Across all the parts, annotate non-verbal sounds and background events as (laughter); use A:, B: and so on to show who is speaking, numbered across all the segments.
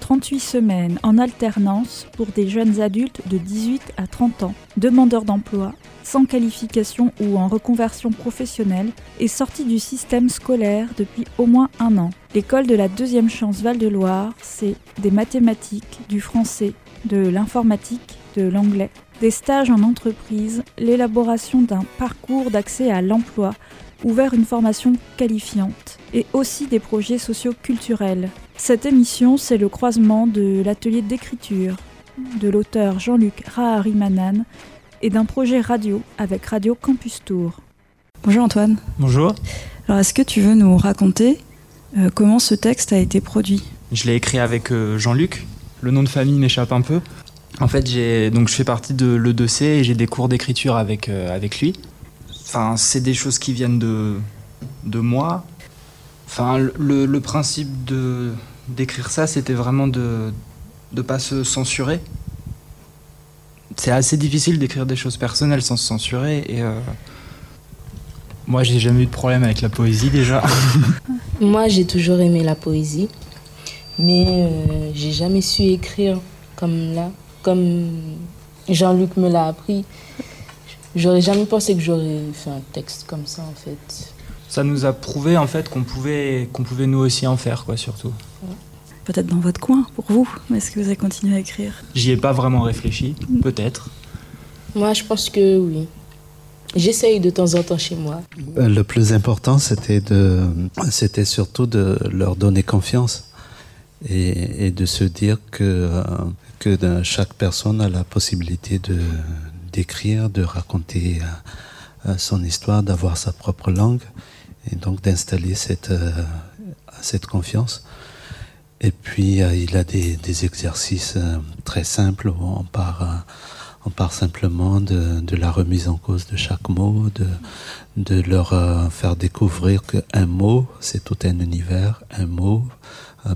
A: 38 semaines en alternance pour des jeunes adultes de 18 à 30 ans, demandeurs d'emploi, sans qualification ou en reconversion professionnelle, et sortis du système scolaire depuis au moins un an. L'école de la deuxième chance Val-de-Loire, c'est des mathématiques, du français, de l'informatique, de l'anglais, des stages en entreprise, l'élaboration d'un parcours d'accès à l'emploi ouvert une formation qualifiante et aussi des projets socio-culturels. Cette émission, c'est le croisement de l'atelier d'écriture de l'auteur Jean-Luc Raharimanan et d'un projet radio avec Radio Campus Tour.
B: Bonjour Antoine.
C: Bonjour.
B: Alors est-ce que tu veux nous raconter euh, comment ce texte a été produit?
C: Je l'ai écrit avec euh, Jean-Luc. Le nom de famille m'échappe un peu. En fait, j'ai donc je fais partie de l'E2C et j'ai des cours d'écriture avec, euh, avec lui. Enfin, c'est des choses qui viennent de, de moi. Enfin, le, principe de d'écrire ça, c'était vraiment de ne pas se censurer. C'est assez difficile d'écrire des choses personnelles sans se censurer et euh, moi j'ai jamais eu de problème avec la poésie déjà. (laughs)
D: moi j'ai toujours aimé la poésie, mais euh, j'ai jamais su écrire comme là, comme Jean-Luc me l'a appris. J'aurais jamais pensé que j'aurais fait un texte comme ça en fait.
C: Ça nous a prouvé en fait qu'on pouvait, qu'on pouvait nous aussi en faire quoi surtout.
B: Peut-être dans votre coin pour vous, mais est-ce que vous avez continué à écrire?
C: J'y ai pas vraiment réfléchi, peut-être.
D: Moi je pense que oui. J'essaye de temps en temps chez moi.
E: Le plus important c'était de, c'était surtout de leur donner confiance et, et de se dire que, que chaque personne a la possibilité de d'écrire, de raconter euh, son histoire, d'avoir sa propre langue, et donc d'installer cette, euh, cette confiance. Et puis euh, il a des, des exercices très simples. On part, on part simplement de, de, la remise en cause de chaque mot, de, de leur faire découvrir qu'un mot, c'est tout un univers, un mot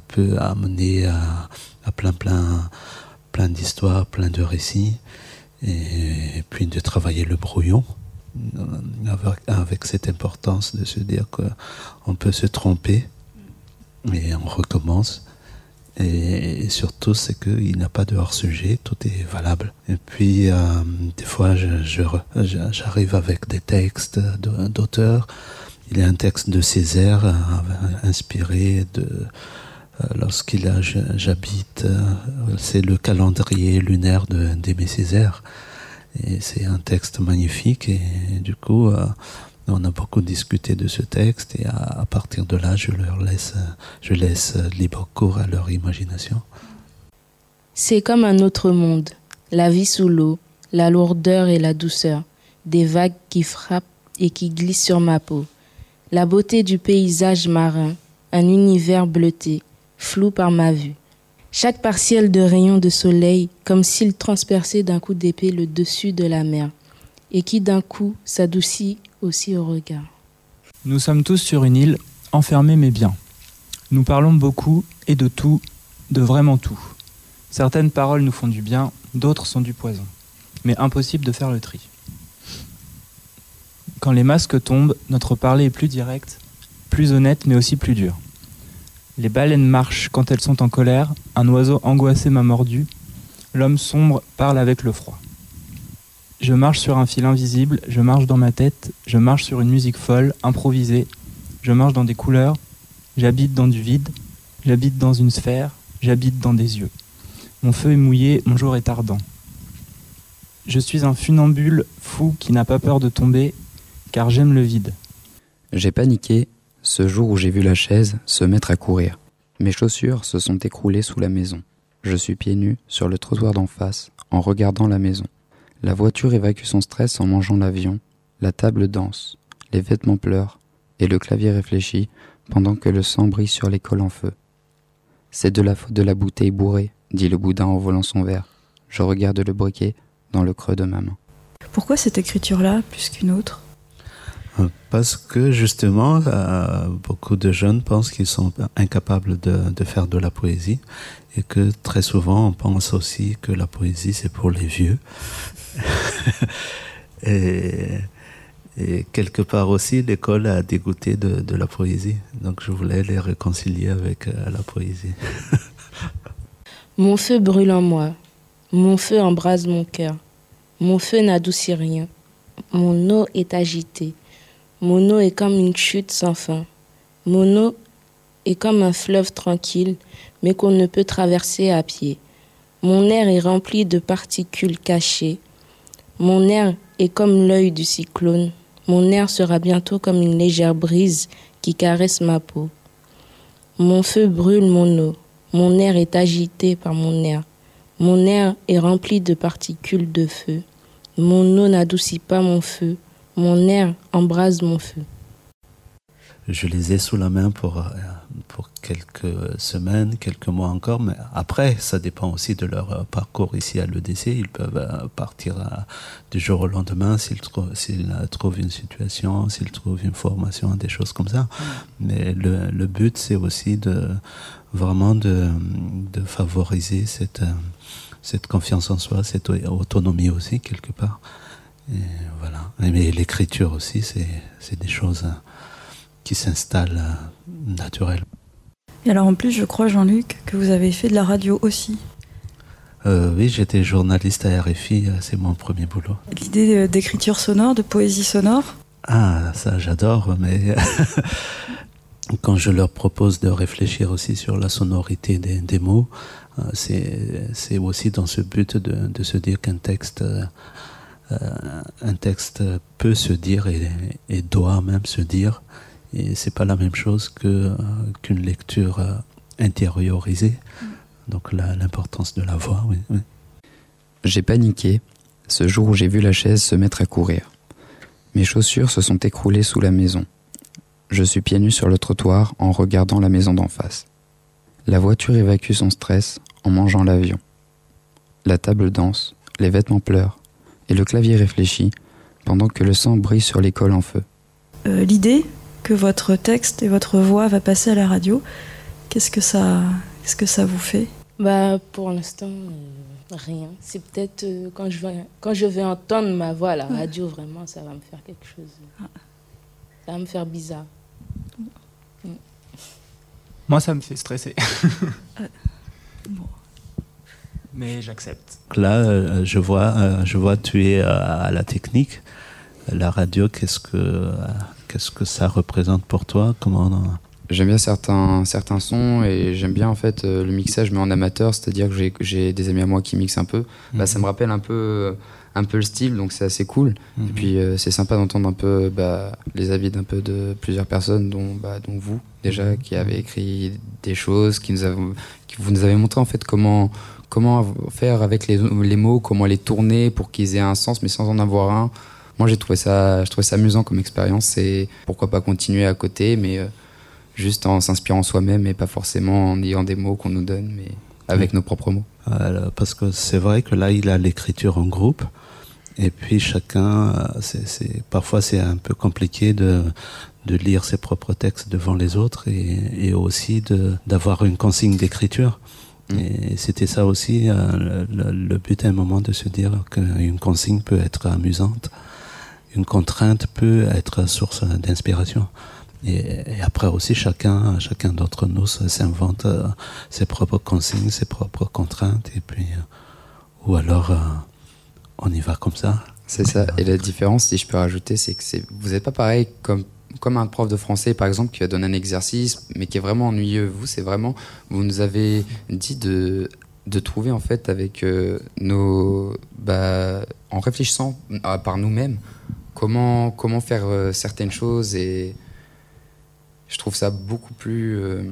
E: peut amener à, à plein plein plein d'histoires, plein de récits. Et puis de travailler le brouillon avec, cette importance de se dire qu'on peut se tromper et on recommence. Et, surtout c'est qu'il n'a pas de hors sujet tout est valable. Et puis euh, des fois j'arrive avec des textes d'auteurs. Il y a un texte de Césaire euh, inspiré de euh, lorsqu'il a j'habite c'est le calendrier lunaire de d'aimer Césaire c'est un texte magnifique et du coup euh, on a beaucoup discuté de ce texte et à, à partir de là je leur laisse je laisse libre cours à leur imagination.
D: C'est comme un autre monde. La vie sous l'eau la lourdeur et la douceur des vagues qui frappent et qui glissent sur ma peau. La beauté du paysage marin un univers bleuté flou par ma vue. Chaque partiel de rayon de soleil comme s'il transperçait d'un coup d'épée le dessus de la mer et qui d'un coup s'adoucit aussi au regard.
C: Nous sommes tous sur une île, enfermés mais bien. Nous parlons beaucoup et de tout, de vraiment tout. Certaines paroles nous font du bien, d'autres sont du poison. Mais impossible de faire le tri. Quand les masques tombent, notre parler est plus direct, plus honnête mais aussi plus dur. Les baleines marchent quand elles sont en colère, un oiseau angoissé m'a mordu, l'homme sombre parle avec le froid. Je marche sur un fil invisible, je marche dans ma tête, je marche sur une musique folle, improvisée, je marche dans des couleurs, j'habite dans du vide, j'habite dans une sphère, j'habite dans des yeux. Mon feu est mouillé, mon jour est ardent. Je suis un funambule fou qui n'a pas peur de tomber, car j'aime le vide.
F: J'ai paniqué, ce jour où j'ai vu la chaise se mettre à courir. Mes chaussures se sont écroulées sous la maison. Je suis pieds nus sur le trottoir d'en face en regardant la maison. La voiture évacue son stress en mangeant l'avion, la table danse, les vêtements pleurent et le clavier réfléchit pendant que le sang brille sur l'école en feu. C'est de la de la bouteille bourrée dit le boudin en volant son verre. Je regarde le briquet dans le creux de ma main.
B: Pourquoi cette écriture-là plus qu'une autre?
E: Parce que justement, euh, beaucoup de jeunes pensent qu'ils sont incapables de, faire de la poésie et que très souvent on pense aussi que la poésie c'est pour les vieux. (laughs) et, quelque part aussi l'école a dégoûté de, de, la poésie. Donc je voulais les réconcilier avec euh, la poésie. (laughs)
D: mon feu brûle en moi, mon feu embrase mon cœur. Mon feu n'adoucit rien. Mon eau est agitée. Mon eau est comme une chute sans fin. Mon eau est comme un fleuve tranquille, mais qu'on ne peut traverser à pied. Mon air est rempli de particules cachées. Mon air est comme l'œil du cyclone. Mon air sera bientôt comme une légère brise qui caresse ma peau. Mon feu brûle mon eau. Mon air est agité par mon air. Mon air est rempli de particules de feu. Mon eau n'adoucit pas mon feu. Mon air embrase mon feu.
E: Je les ai sous la main pour, pour quelques semaines, quelques mois encore, mais après, ça dépend aussi de leur parcours ici à l'EDC. Ils peuvent partir du jour au lendemain s'ils trouvent, trouvent une situation, s'ils trouvent une formation, des choses comme ça. Mais le, le but, c'est aussi de vraiment de, de favoriser cette cette confiance en soi, cette autonomie aussi, quelque part. Et voilà. Mais l'écriture aussi, c'est des choses qui s'installent naturellement.
B: Et alors en plus, je crois, Jean-Luc, que vous avez fait de la radio aussi.
E: Euh, oui, j'étais journaliste à RFI, c'est mon premier boulot.
B: L'idée d'écriture sonore, de poésie sonore?
E: Ah, ça j'adore, mais (laughs) quand je leur propose de réfléchir aussi sur la sonorité des, des mots, c'est aussi dans ce but de, de se dire qu'un texte, euh, un texte peut se dire et, et, doit même se dire. Et c'est pas la même chose que qu'une lecture euh, intériorisée. Donc l'importance de la voix, oui. oui.
F: J'ai paniqué ce jour où j'ai vu la chaise se mettre à courir. Mes chaussures se sont écroulées sous la maison. Je suis pieds nus sur le trottoir en regardant la maison d'en face. La voiture évacue son stress en mangeant l'avion. La table danse, les vêtements pleurent, et le clavier réfléchit pendant que le sang brille sur l'école en feu.
B: Euh, L'idée que votre texte et votre voix va passer à la radio, qu'est-ce que ça, qu'est-ce que ça vous fait?
D: Bah pour l'instant euh, rien. C'est peut-être euh, quand je vais quand je vais entendre ma voix à la radio vraiment ça va me faire quelque chose. Ça va me faire bizarre.
C: Moi, ça me fait stresser. (laughs) bon. Mais j'accepte.
E: Là, euh, je vois, euh, je vois tu es à, à la technique. La radio, qu'est-ce que, euh, qu'est-ce que ça représente pour toi? Comment
F: J'aime bien certains, certains sons et j'aime bien en fait le mixage, mais en amateur, c'est-à-dire que j'ai des amis à moi qui mixent un peu. Mmh. Bah, ça me rappelle un peu un peu le style, donc c'est assez cool. Mmh. Et puis euh, c'est sympa d'entendre un peu bah, les avis d'un peu de plusieurs personnes, dont, bah, dont vous déjà, qui avez écrit des choses, qui nous avez, qui vous nous avez montré en fait comment comment faire avec les, les mots, comment les tourner pour qu'ils aient un sens, mais sans en avoir un. Moi j'ai trouvé ça, je trouvais ça amusant comme expérience et pourquoi pas continuer à côté, mais euh, juste en s'inspirant soi-même et pas forcément en ayant des mots qu'on nous donne, mais avec nos propres mots.
E: Euh, parce que c'est vrai que là il a l'écriture en groupe. Et puis chacun, c'est, parfois c'est un peu compliqué de, de lire ses propres textes devant les autres et, et aussi de, d'avoir une consigne d'écriture. Et c'était ça aussi euh, le, le, but à un moment de se dire qu'une consigne peut être amusante, une contrainte peut être source d'inspiration. Et, et après aussi chacun, chacun d'entre nous s'invente euh, ses propres consignes, ses propres contraintes et puis euh, ou alors on y va comme ça.
F: C'est ça. Et la différence, si je peux rajouter, c'est que vous n'êtes pas pareil comme, comme un prof de français, par exemple, qui va donner un exercice, mais qui est vraiment ennuyeux. Vous, c'est vraiment, vous nous avez dit de, de trouver, en fait, avec euh, nos. Bah, en réfléchissant à, par nous-mêmes, comment, comment faire euh, certaines choses. Et je trouve ça beaucoup plus. Euh,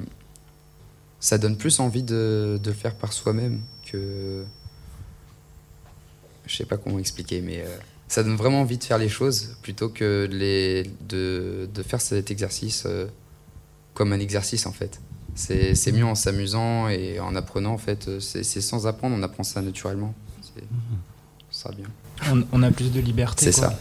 F: ça donne plus envie de, de le faire par soi-même que je sais pas comment expliquer, mais euh, ça donne vraiment envie de faire les choses plutôt que les, de, de faire cet exercice euh, comme un exercice en fait. C'est mieux en s'amusant et en apprenant, en fait. C'est sans apprendre, on apprend ça naturellement. Ça sera bien.
C: On, on, a plus de liberté.
F: C'est ça.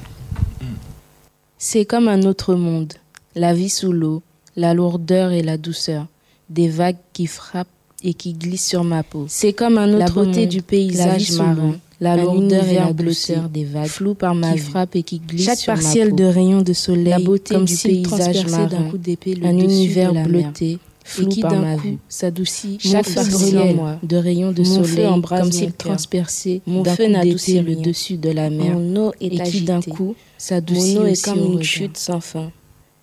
D: C'est comme un autre monde. La vie sous l'eau, la lourdeur et la douceur. Des vagues qui frappent et qui glissent sur ma peau. C'est comme un autre la beauté
G: monde.
D: du paysage marin. La lourdeur et la douceur
G: des vagues
D: flou par ma
G: qui
D: vie.
G: frappent et qui glissent
D: Chaque
G: sur ma
D: partiel
G: peau.
D: de rayons de soleil,
G: La beauté
D: comme
G: du
D: s'il
G: paysage
D: transperçait
G: marin,
D: d'un coup d'épée le
G: un univers
D: de la
G: bleuté, flou
D: et qui
G: par
D: d'un
G: ma vue.
D: s'adoucit chaque partiel de rayons de
G: Mon
D: soleil comme s'il transperçait
G: Mon feu n'adoucit
D: le dessus de la mer
G: Mon eau est
D: et qui
G: agitée.
D: d'un coup s'adoucit
G: Mon eau est comme une chute sans fin.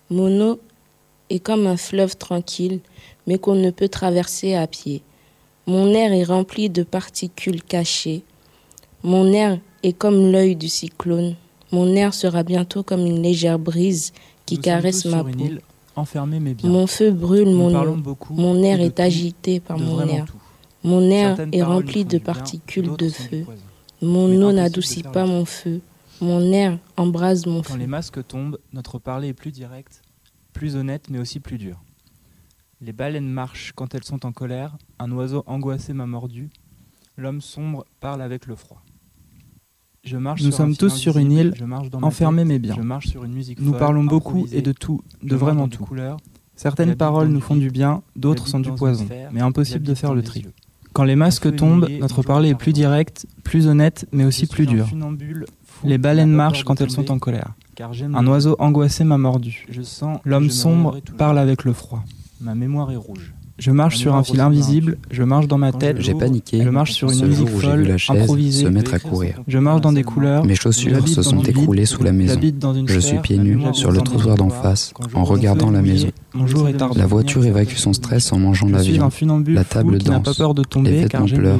D: Mon eau est comme un fleuve tranquille, mais qu'on ne peut traverser à pied. Mon air est rempli de particules cachées. Mon air est comme l'œil du cyclone. Mon air sera bientôt comme une légère brise qui
C: Nous
D: caresse ma peau.
C: île, enfermés mais bien.
D: Mon feu brûle
C: Nous
D: mon eau. Mon air est agité par mon air.
C: tout.
D: Mon air
C: Certaines
D: est rempli de
C: bien,
D: particules de feu. Mon eau n'adoucit pas mon feu. Mon air embrase mon
C: Quand
D: feu.
C: les masques tombent, notre parler est plus direct, plus honnête, mais aussi plus dur. Les baleines marchent quand elles sont en colère, un oiseau angoissé m'a mordu, l'homme sombre parle avec le froid. Je marche
H: Nous
C: sur
H: sommes tous sur une île, enfermés mais bien.
C: Je marche sur une musique
H: Nous
C: folle,
H: parlons beaucoup et de tout, de vraiment tout.
C: couleurs,
H: Certaines paroles nous font du bien, d'autres sont du poison, mais impossible de faire le tri.
C: yeux.
H: Quand les masques tombent, notre parler
C: est
H: plus direct, plus honnête, mais aussi plus dur. Les baleines marchent quand elles sont en colère. Un oiseau angoissé m'a mordu.
C: Je sens que
H: L'homme sombre parle avec le froid.
C: Ma mémoire est rouge.
H: Je marche
C: Ma
H: sur un fil invisible, je marche dans ma tête,
C: je
F: J'ai paniqué.
H: je marche sur une
F: ce
H: musique
F: jour où j'ai
H: folle,
F: vu la chaise
H: improvisée.
F: se mettre à courir.
H: Je marche dans des couleurs,
F: Mes chaussures se sont écroulées sous la maison. Je suis pieds nus sur le trottoir d'en face en regardant la maison. La voiture évacue son stress en mangeant
H: un funambule
F: La table danse.
H: peur de
F: Les vêtements pleurent.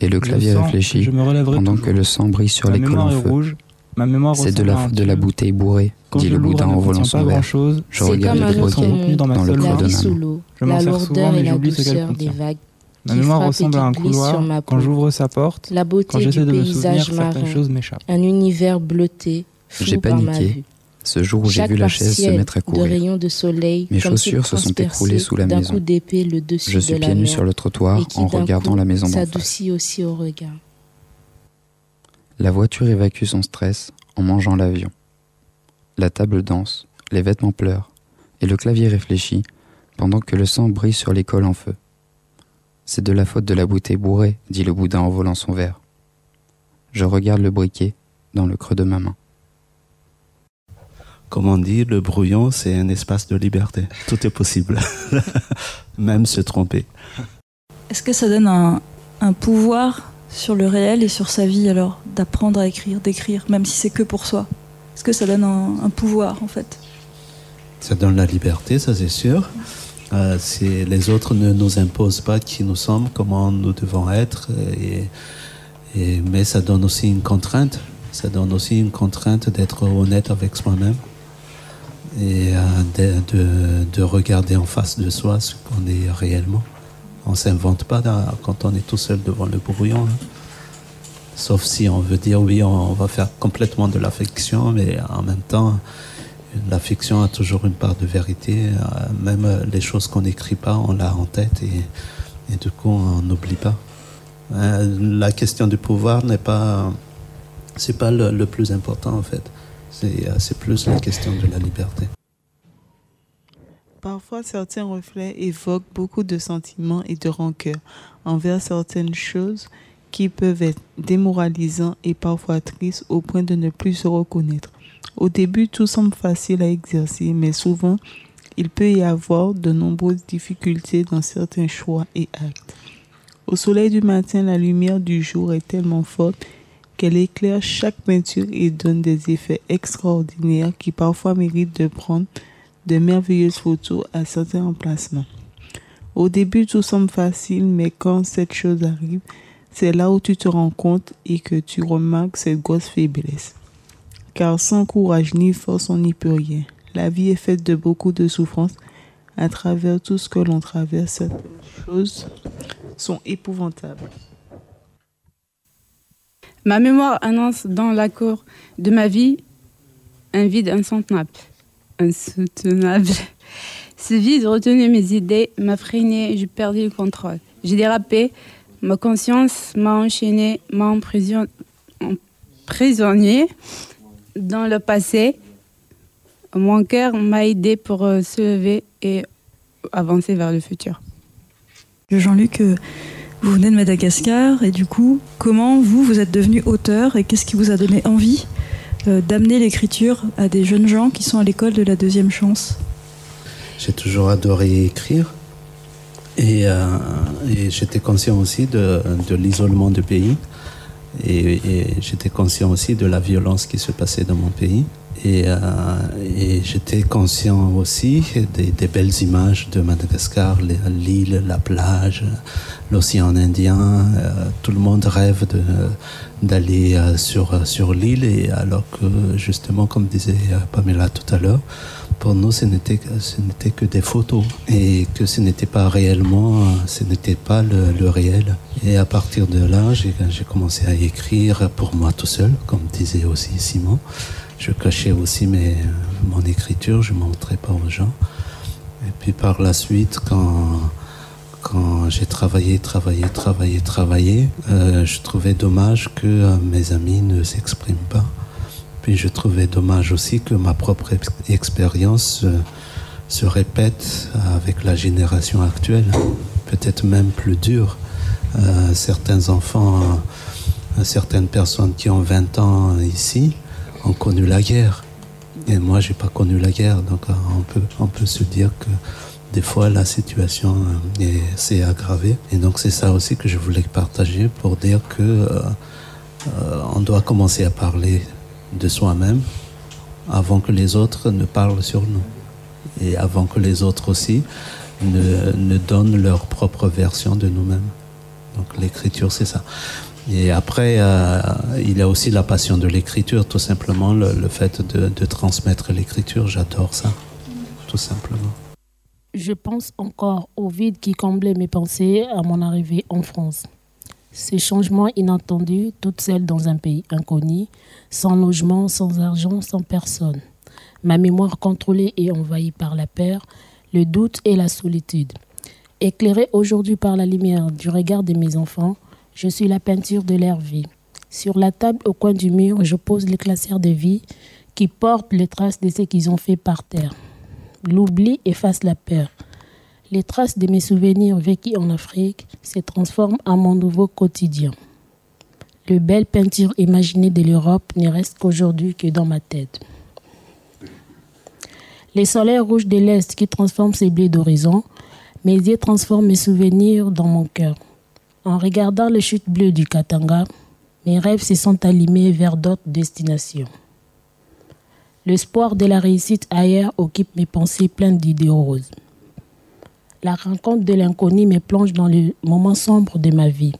F: Et le clavier réfléchit pendant que le sang brille sur
H: Ma
F: les cols
H: mémoire
F: en feu.
H: Ma mémoire
F: C'est de la de la bouteille bourrée,
H: Quand
F: dit le boudin en volant son verre. Je regarde
D: comme
F: le
D: un autre
F: briquet
D: monde.
H: dans
F: dans le creux
D: La
F: de ma
D: sous
F: main.
D: l'eau,
H: Je m'en
D: la
H: sers
D: lourdeur
H: souvent, mais
D: et la
H: j'oublie ce qu'elle
D: douceur des
H: contient.
D: vagues
H: Ma
D: qui
H: mémoire ressemble à un couloir.
D: ma
H: Quand j'ouvre sa porte,
D: La
H: quand
D: beauté du
H: j'essaie de me souvenir,
D: paysage
H: certaines
D: marin,
H: choses m'échappent.
D: un univers bleuté,
F: J'ai
D: flou par ma
F: paniqué.
D: vue.
F: Ce jour où j'ai
D: Chaque
F: vu la chaise se mettre à
D: de
F: courir.
D: rayons de soleil,
F: Mes chaussures se sont écroulées sous la
D: d'un
F: maison.
D: coup d'épée le dessus
F: Je suis
D: de
F: pieds nus sur le trottoir en regardant
D: coup
F: la maison d'en face.
D: s'adoucit aussi au regard.
F: La voiture évacue son stress en mangeant l'avion. La table danse, les vêtements pleurent, et le clavier réfléchit pendant que le sang brille sur les cols en feu. C'est de la faute de la bouteille bourrée, dit le boudin en volant son verre. Je regarde le briquet dans le creux de ma main.
E: Comme on dit, le brouillon, c'est un espace de liberté. Tout est possible. (laughs) Même se tromper.
B: Est-ce que ça donne un, un pouvoir sur le réel et sur sa vie alors d'apprendre à écrire, d'écrire, même si c'est que pour soi Est-ce que ça donne un, un pouvoir en fait?
E: Ça donne la liberté, ça c'est sûr. Euh, les autres ne nous imposent pas qui nous sommes, comment nous devons être, et, mais ça donne aussi une contrainte. Ça donne aussi une contrainte d'être honnête avec soi-même et euh, de regarder en face de soi ce qu'on est réellement. On s'invente pas quand on est tout seul devant le brouillon. hein. Sauf si on veut dire oui, on, va faire complètement de la fiction, mais en même temps, la fiction a toujours une part de vérité. euh, Même les choses qu'on n'écrit pas, on l'a en tête et, et du coup, on n'oublie pas. Euh, La question du pouvoir n'est pas, c'est pas le, le plus important en fait. C'est euh, c'est plus la question de la liberté.
I: Parfois, certains reflets évoquent beaucoup de sentiments et de rancœur envers certaines choses qui peuvent être démoralisants et parfois tristes au point de ne plus se reconnaître. Au début, tout semble facile à exercer, mais souvent, il peut y avoir de nombreuses difficultés dans certains choix et actes. Au soleil du matin, la lumière du jour est tellement forte qu'elle éclaire chaque peinture et donne des effets extraordinaires qui parfois méritent de prendre de merveilleuses photos à certains emplacements. Au début, tout semble facile, mais quand cette chose arrive, c'est là où tu te rends compte et que tu remarques cette grosse faiblesse. Car sans courage ni force, on n'y peut rien. La vie est faite de beaucoup de souffrances. À travers tout ce que l'on traverse, certaines choses sont épouvantables.
J: Ma mémoire annonce dans la cour de ma vie un vide insoutenable. Insoutenable. (laughs) Ce vide retenu mes idées m'a freiné, j'ai perdu le contrôle. J'ai dérapé, ma conscience m'a enchaîné, m'a emprisonné dans le passé. Mon cœur m'a aidé pour euh, se lever et avancer vers le futur.
B: Jean-Luc, euh, vous venez de Madagascar et du coup, comment vous, vous êtes devenu auteur et qu'est-ce qui vous a donné envie? D'amener l'écriture à des jeunes gens qui sont à l'école de la deuxième chance.
E: J'ai toujours adoré écrire. Et, euh, j'étais conscient aussi de, de l'isolement du pays. Et, j'étais conscient aussi de la violence qui se passait dans mon pays. Et, euh, j'étais conscient aussi des, belles images de Madagascar, l'île, la plage, l'océan Indien. Euh, tout le monde rêve d'aller euh, sur, sur l'île, alors que justement, comme disait Pamela tout à l'heure, pour nous, ce n'était que des photos et que ce n'était pas réellement, ce n'était pas le, le, réel. Et à partir de là, j'ai commencé à écrire pour moi tout seul, comme disait aussi Simon je cachais aussi mes, mon écriture, je ne montrais pas aux gens. Et puis par la suite, quand, quand j'ai travaillé, travaillé, travaillé, travaillé, euh, je trouvais dommage que euh, mes amis ne s'expriment pas. Puis je trouvais dommage aussi que ma propre ex expérience euh, se répète avec la génération actuelle, peut-être même plus dure. certains enfants, certaines personnes qui ont 20 ans ici, ont connu la guerre. Et moi, j'ai pas connu la guerre. Donc, on peut, on peut se dire que des fois, la situation s'est aggravée. Et donc, c'est ça aussi que je voulais partager pour dire que euh, euh, on doit commencer à parler de soi-même avant que les autres ne parlent sur nous. Et avant que les autres aussi ne, ne donnent leur propre version de nous-mêmes. Donc, l'écriture, c'est ça. Et après, euh, il y a aussi la passion de l'écriture, tout simplement, le, fait de transmettre l'écriture. J'adore ça, tout simplement.
K: Je pense encore au vide qui comblait mes pensées à mon arrivée en France. Ces changements inattendus, toute seule dans un pays inconnu, sans logement, sans argent, sans personne. Ma mémoire contrôlée et envahie par la peur, le doute et la solitude. Éclairée aujourd'hui par la lumière du regard de mes enfants, je suis la peinture de leur vie. Sur la table au coin du mur, je pose les classeurs de vie qui portent les traces de ce qu'ils ont fait par terre. L'oubli efface la peur. Les traces de mes souvenirs vécus en Afrique se transforment en mon nouveau quotidien. Le belle peinture imaginée de l'Europe ne reste qu'aujourd'hui que dans ma tête. Les soleils rouges de l'Est qui transforment ces blés d'horizon, mes yeux transforment mes souvenirs dans mon cœur. En regardant les chutes bleues du Katanga, mes rêves se sont allumés vers d'autres destinations. L'espoir de la réussite ailleurs occupe mes pensées pleines d'idées roses. La rencontre de l'inconnu me plonge dans les moments sombres de ma vie.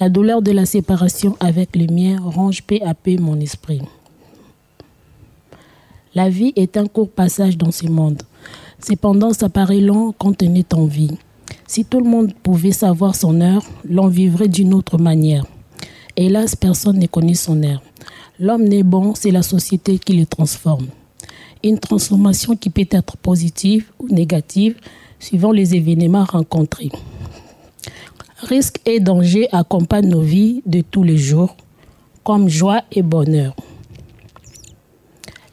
K: La douleur de la séparation avec les miens ronge peu à peu mon esprit. La vie est un court passage dans ce monde. Cependant, ça paraît long quand on est en vie. Si tout le monde pouvait savoir son heure, l'on vivrait d'une autre manière. Hélas, personne ne connaît son heure. L'homme n'est bon, c'est la société qui le transforme. Une transformation qui peut être positive ou négative suivant les événements rencontrés. Risques et dangers accompagnent nos vies de tous les jours, comme joie et bonheur.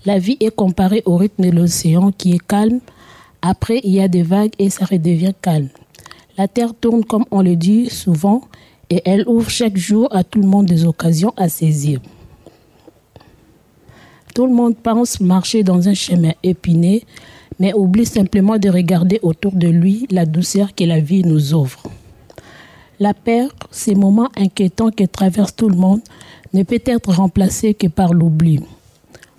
K: La vie est comparée au rythme de l'océan qui est calme. Après, il y a des vagues et ça redevient calme. La Terre tourne comme on le dit souvent et elle ouvre chaque jour à tout le monde des occasions à saisir. Tout le monde pense marcher dans un chemin épiné, mais oublie simplement de regarder autour de lui la douceur que la vie nous offre. La peur, ces moments inquiétants que traverse tout le monde, ne peut être remplacé que par l'oubli.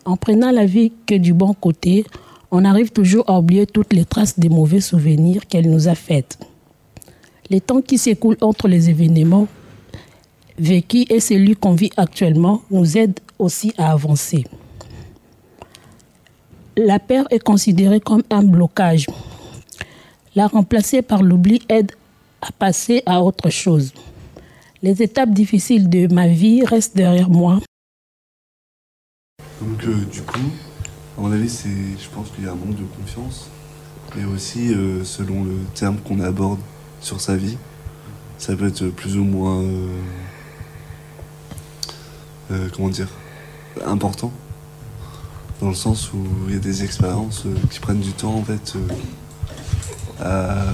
K: En prenant la vie que du bon côté, on arrive toujours à oublier toutes les traces des mauvais souvenirs qu'elle nous a faites. Les temps qui s'écoulent entre les événements vécus et celui qu'on vit actuellement nous aident aussi à avancer. La peur est considérée comme un blocage. La remplacer par l'oubli aide à passer à autre chose. Les étapes difficiles de ma vie restent derrière moi.
L: Donc euh, du coup, à mon avis, je pense qu'il y a un manque de confiance
M: mais aussi euh, selon le terme qu'on aborde sur sa vie. Ça peut être plus ou moins, euh, comment dire, important. Dans le sens où il y a des expériences euh, qui prennent du temps en fait. euh, à...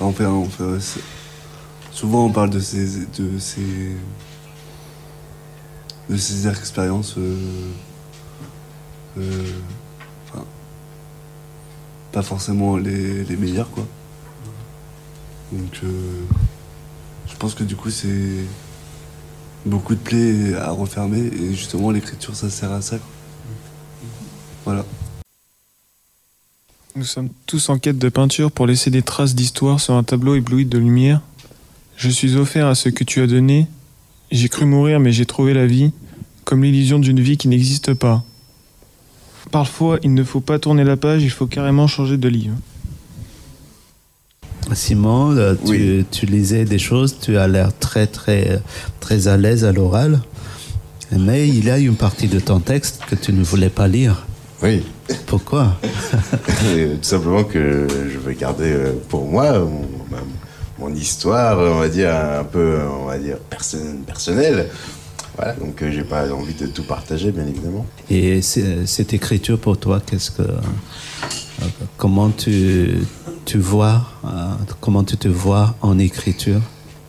M: on fait, on souvent on parle de ces, de ces, de ces expériences. euh, euh, enfin, pas forcément les, les meilleures quoi. Donc je pense que du coup c'est beaucoup de plaies à refermer et justement l'écriture ça sert à ça. quoi.
N: Nous sommes tous en quête de peinture pour laisser des traces d'histoire sur un tableau ébloui de lumière. Je suis offert à ce que tu as donné. J'ai cru mourir, mais j'ai trouvé la vie, comme l'illusion d'une vie qui n'existe pas. Parfois, il ne faut pas tourner la page, il faut carrément changer de livre.
E: Simon, euh, tu, tu lisais des choses, tu as l'air très très très à l'aise à l'oral, mais il y a une partie de ton texte que tu ne voulais pas lire.
O: Oui.
E: Pourquoi (laughs)
O: Euh, Tout simplement que je veux garder euh, pour moi mon, histoire, on va dire un peu, on va dire perso- personnelle. Voilà, donc euh, j'ai pas envie de tout partager, bien évidemment.
E: Et cette écriture pour toi, qu'est-ce que comment tu tu vois comment tu te vois en écriture?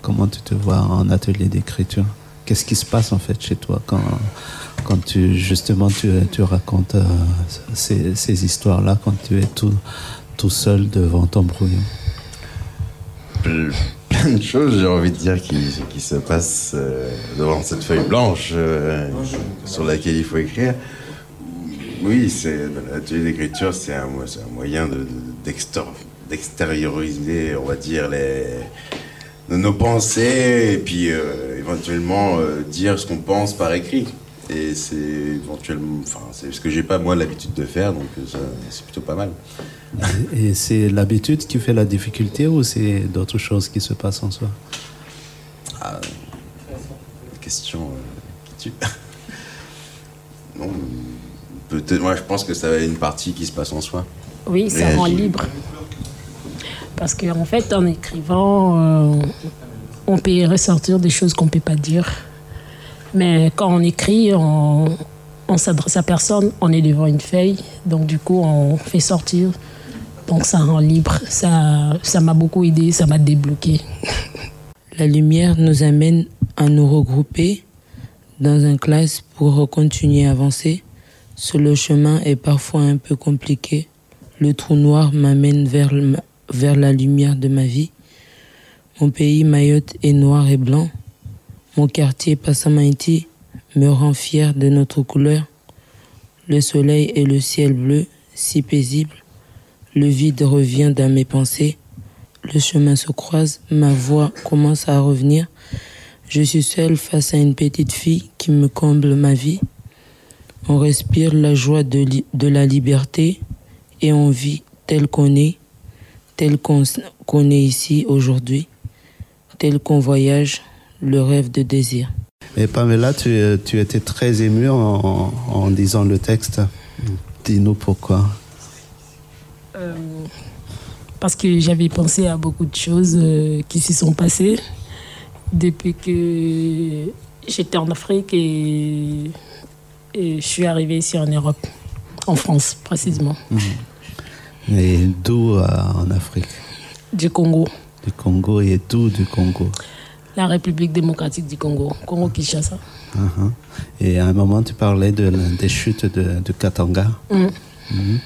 E: Comment tu te vois en atelier d'écriture? Qu'est-ce qui se passe en fait chez toi quand quand tu justement tu, tu racontes euh, ces, histoires-là quand tu es tout tout seul devant ton brouillon
O: Ple- Plein de choses, j'ai envie de dire, qui, qui se passent euh, devant cette feuille blanche euh, sur laquelle il faut écrire. Oui, c'est l'atelier d'écriture, c'est un, un moyen d'extérioriser, on va dire, les, nos pensées et puis éventuellement dire ce qu'on pense par écrit. Et c'est éventuellement, enfin, c'est ce que j'ai pas moi l'habitude de faire, donc euh, ça, c'est plutôt pas mal.
E: Et c'est l'habitude qui fait la difficulté ou c'est d'autres choses qui se passent en soi?
O: Ah, question euh, qui tue. (laughs) non, peut-être. Moi, je pense que ça a une partie qui se passe en soi.
K: Oui, ça
O: Réagir.
K: rend libre. Parce qu'en fait, en écrivant, euh, on peut ressortir des choses qu'on ne peut pas dire. Mais quand on écrit, on, on s'adresse à personne, on est devant une feuille. Donc, du coup, on fait sortir. Donc, ça rend libre. Ça m'a beaucoup aidé, ça m'a débloqué.
P: La lumière nous amène à nous regrouper dans une classe pour continuer à avancer. Sur le chemin est parfois un peu compliqué. Le trou noir m'amène vers, vers la lumière de ma vie. Mon pays, Mayotte, est noir et blanc. Mon quartier, Passamaiti, me rend fier de notre couleur. Le soleil et le ciel bleu, si paisible. Le vide revient dans mes pensées. Le chemin se croise, ma voix commence à revenir. Je suis seule face à une petite fille qui me comble ma vie. On respire la joie de, la liberté et on vit tel qu'on est, tel qu'on est ici aujourd'hui, tel qu'on voyage, le rêve de désir.
E: Et Pamela, tu, tu étais très émue en, en lisant le texte. Dis-nous pourquoi.
K: Euh, parce que j'avais pensé à beaucoup de choses euh, qui se sont passées depuis que j'étais en Afrique et, et je suis arrivée ici en Europe, en France précisément,
E: Et d'où euh, en Afrique?
K: Du Congo,
E: Du Congo et d'où du Congo?
K: La République démocratique du Congo, Congo-Kinshasa.
E: Mhm. Et à un moment, tu parlais de, des chutes de, de Katanga.
K: Mm.
E: Mhm.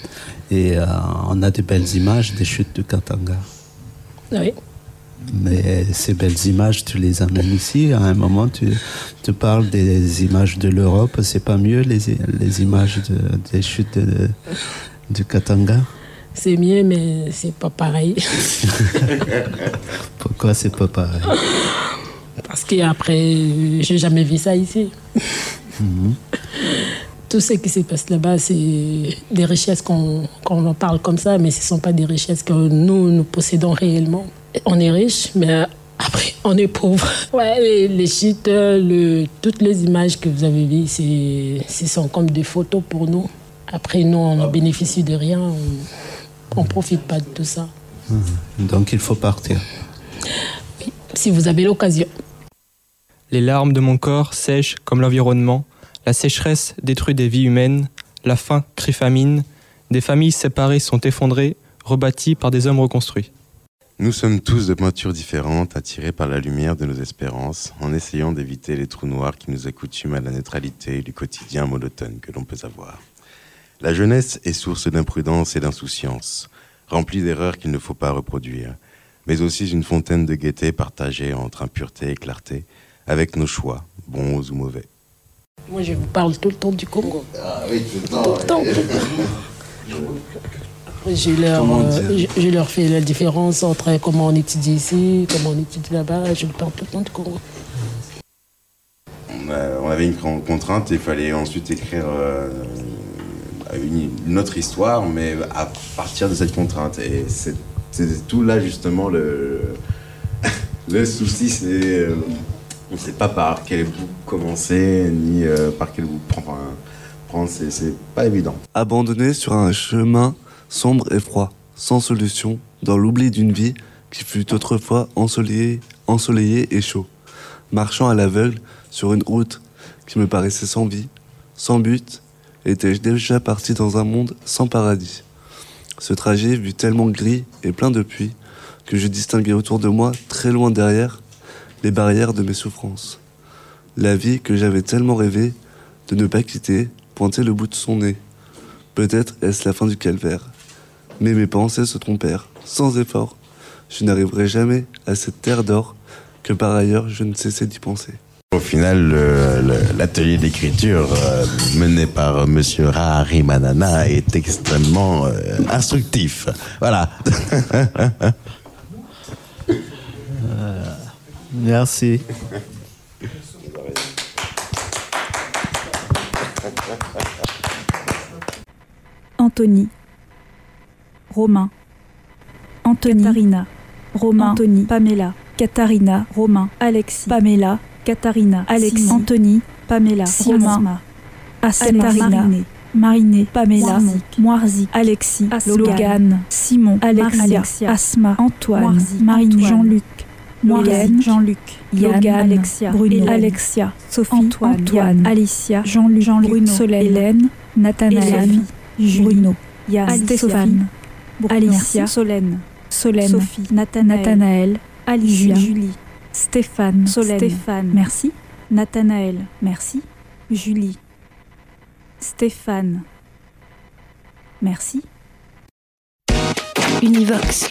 E: Et euh, on a de belles images des chutes de Katanga.
K: Oui.
E: Mais ces belles images, tu les amènes ici. À un moment, tu, tu parles des images de l'Europe. C'est pas mieux les, les images de- des chutes de, du Katanga?
K: C'est mieux, mais c'est pas pareil. (laughs)
E: Pourquoi c'est pas pareil? (laughs)
K: Parce qu'après, j'ai jamais vu ça ici.
E: Mhm.
K: Tout ce qui se passe là-bas, c'est des richesses qu'on qu'on en parle comme ça, mais ce ne sont pas des richesses que nous, nous possédons réellement. On est riche, mais après, on est pauvre. (laughs) Ouais, les, les sites, le, toutes les images que vous avez vues, ce sont comme des photos pour nous. Après, nous, on ne bénéficie de rien. On- on profite pas de tout ça.
E: Donc il faut partir.
K: Si vous avez l'occasion.
H: Les larmes de mon corps sèchent comme l'environnement. La sécheresse détruit des vies humaines. La faim crie famine. Des familles séparées sont effondrées, rebâties par des hommes reconstruits.
O: Nous sommes tous de peintures différentes, attirés par la lumière de nos espérances, en essayant d'éviter les trous noirs qui nous accoutument à la neutralité du quotidien monotone que l'on peut avoir. La jeunesse est source d'imprudence et d'insouciance, remplie d'erreurs qu'il ne faut pas reproduire, mais aussi une fontaine de gaieté partagée entre impureté et clarté, avec nos choix, bons ou mauvais.
K: Moi, je vous parle tout le temps du Congo.
O: Ah oui, tout le
K: Tout le temps. Je leur,
O: Comment
K: euh, je, je leur fais la différence entre comment on étudie ici, comment on étudie là-bas. Je leur parle tout le temps du Congo.
O: On, a- on avait une contrainte et il fallait ensuite écrire euh, une, une autre histoire, mais à partir de cette contrainte. Et c'est c'est tout là justement le, (laughs) le souci, c'est euh, on ne sait pas par quel bout commencer ni euh, par quel bout prendre. enfin, prendre c'est pas évident.
M: Abandonné sur un chemin sombre et froid, sans solution, dans l'oubli d'une vie qui fut autrefois ensoleillée, ensoleillée et chaud. Marchant à l'aveugle sur une route qui me paraissait sans vie, sans but, étais-je déjà parti dans un monde sans paradis? Ce trajet fut tellement gris et plein de pluie que je distinguais autour de moi, très loin derrière, les barrières de mes souffrances. La vie que j'avais tellement rêvé de ne pas quitter pointait le bout de son nez. Peut-être est-ce la fin du calvaire. Mais mes pensées se trompèrent, sans effort. Je n'arriverai jamais à cette terre d'or que par ailleurs je ne cessais d'y penser.
O: Au final, l'atelier d'écriture euh, mené par Monsieur Rahari Manana est extrêmement euh, instructif. Voilà. (laughs)
Q: Merci.
A: Anthony. Romain. Anthony. Katharina. Romain. Anthony. Pamela. Katharina. Romain. Alexis. Pamela. Katharina. Alexis.
R: Simon.
A: Anthony. Pamela.
R: Simon.
A: Romain.
R: Asma.
A: Katharina.
R: Mariné.
A: Mariné. Pamela.
R: Moirzik.
A: Alexis.
R: Logan.
A: Logan. Simon.
R: Alexia.
A: Alexia. Asma. Antoine. Marine.
R: Antoine.
A: Jean-Luc. Jean-Luc. Yann.
R: Logan.
A: Alexia.
R: Bruno.
A: Alexia. Sophie.
R: Antoine.
A: Antoine. Alicia. Jean-Luc. Jean-Luc.
R: Bruno.
A: Solène. Hélène. Nathanaël.
R: Bruno.
A: Yann. Stéphane. Alicia. Solène. Solène.
R: Sophie.
A: Nathanaël. Alicia.
R: Julie.
A: Julie. Stéphane.
R: Solène.
A: Stéphane. Merci. Nathanaël. Merci. Julie. Stéphane. Merci.
R: Univox,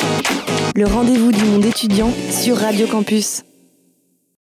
R: le rendez-vous du monde étudiant sur Radio Campus.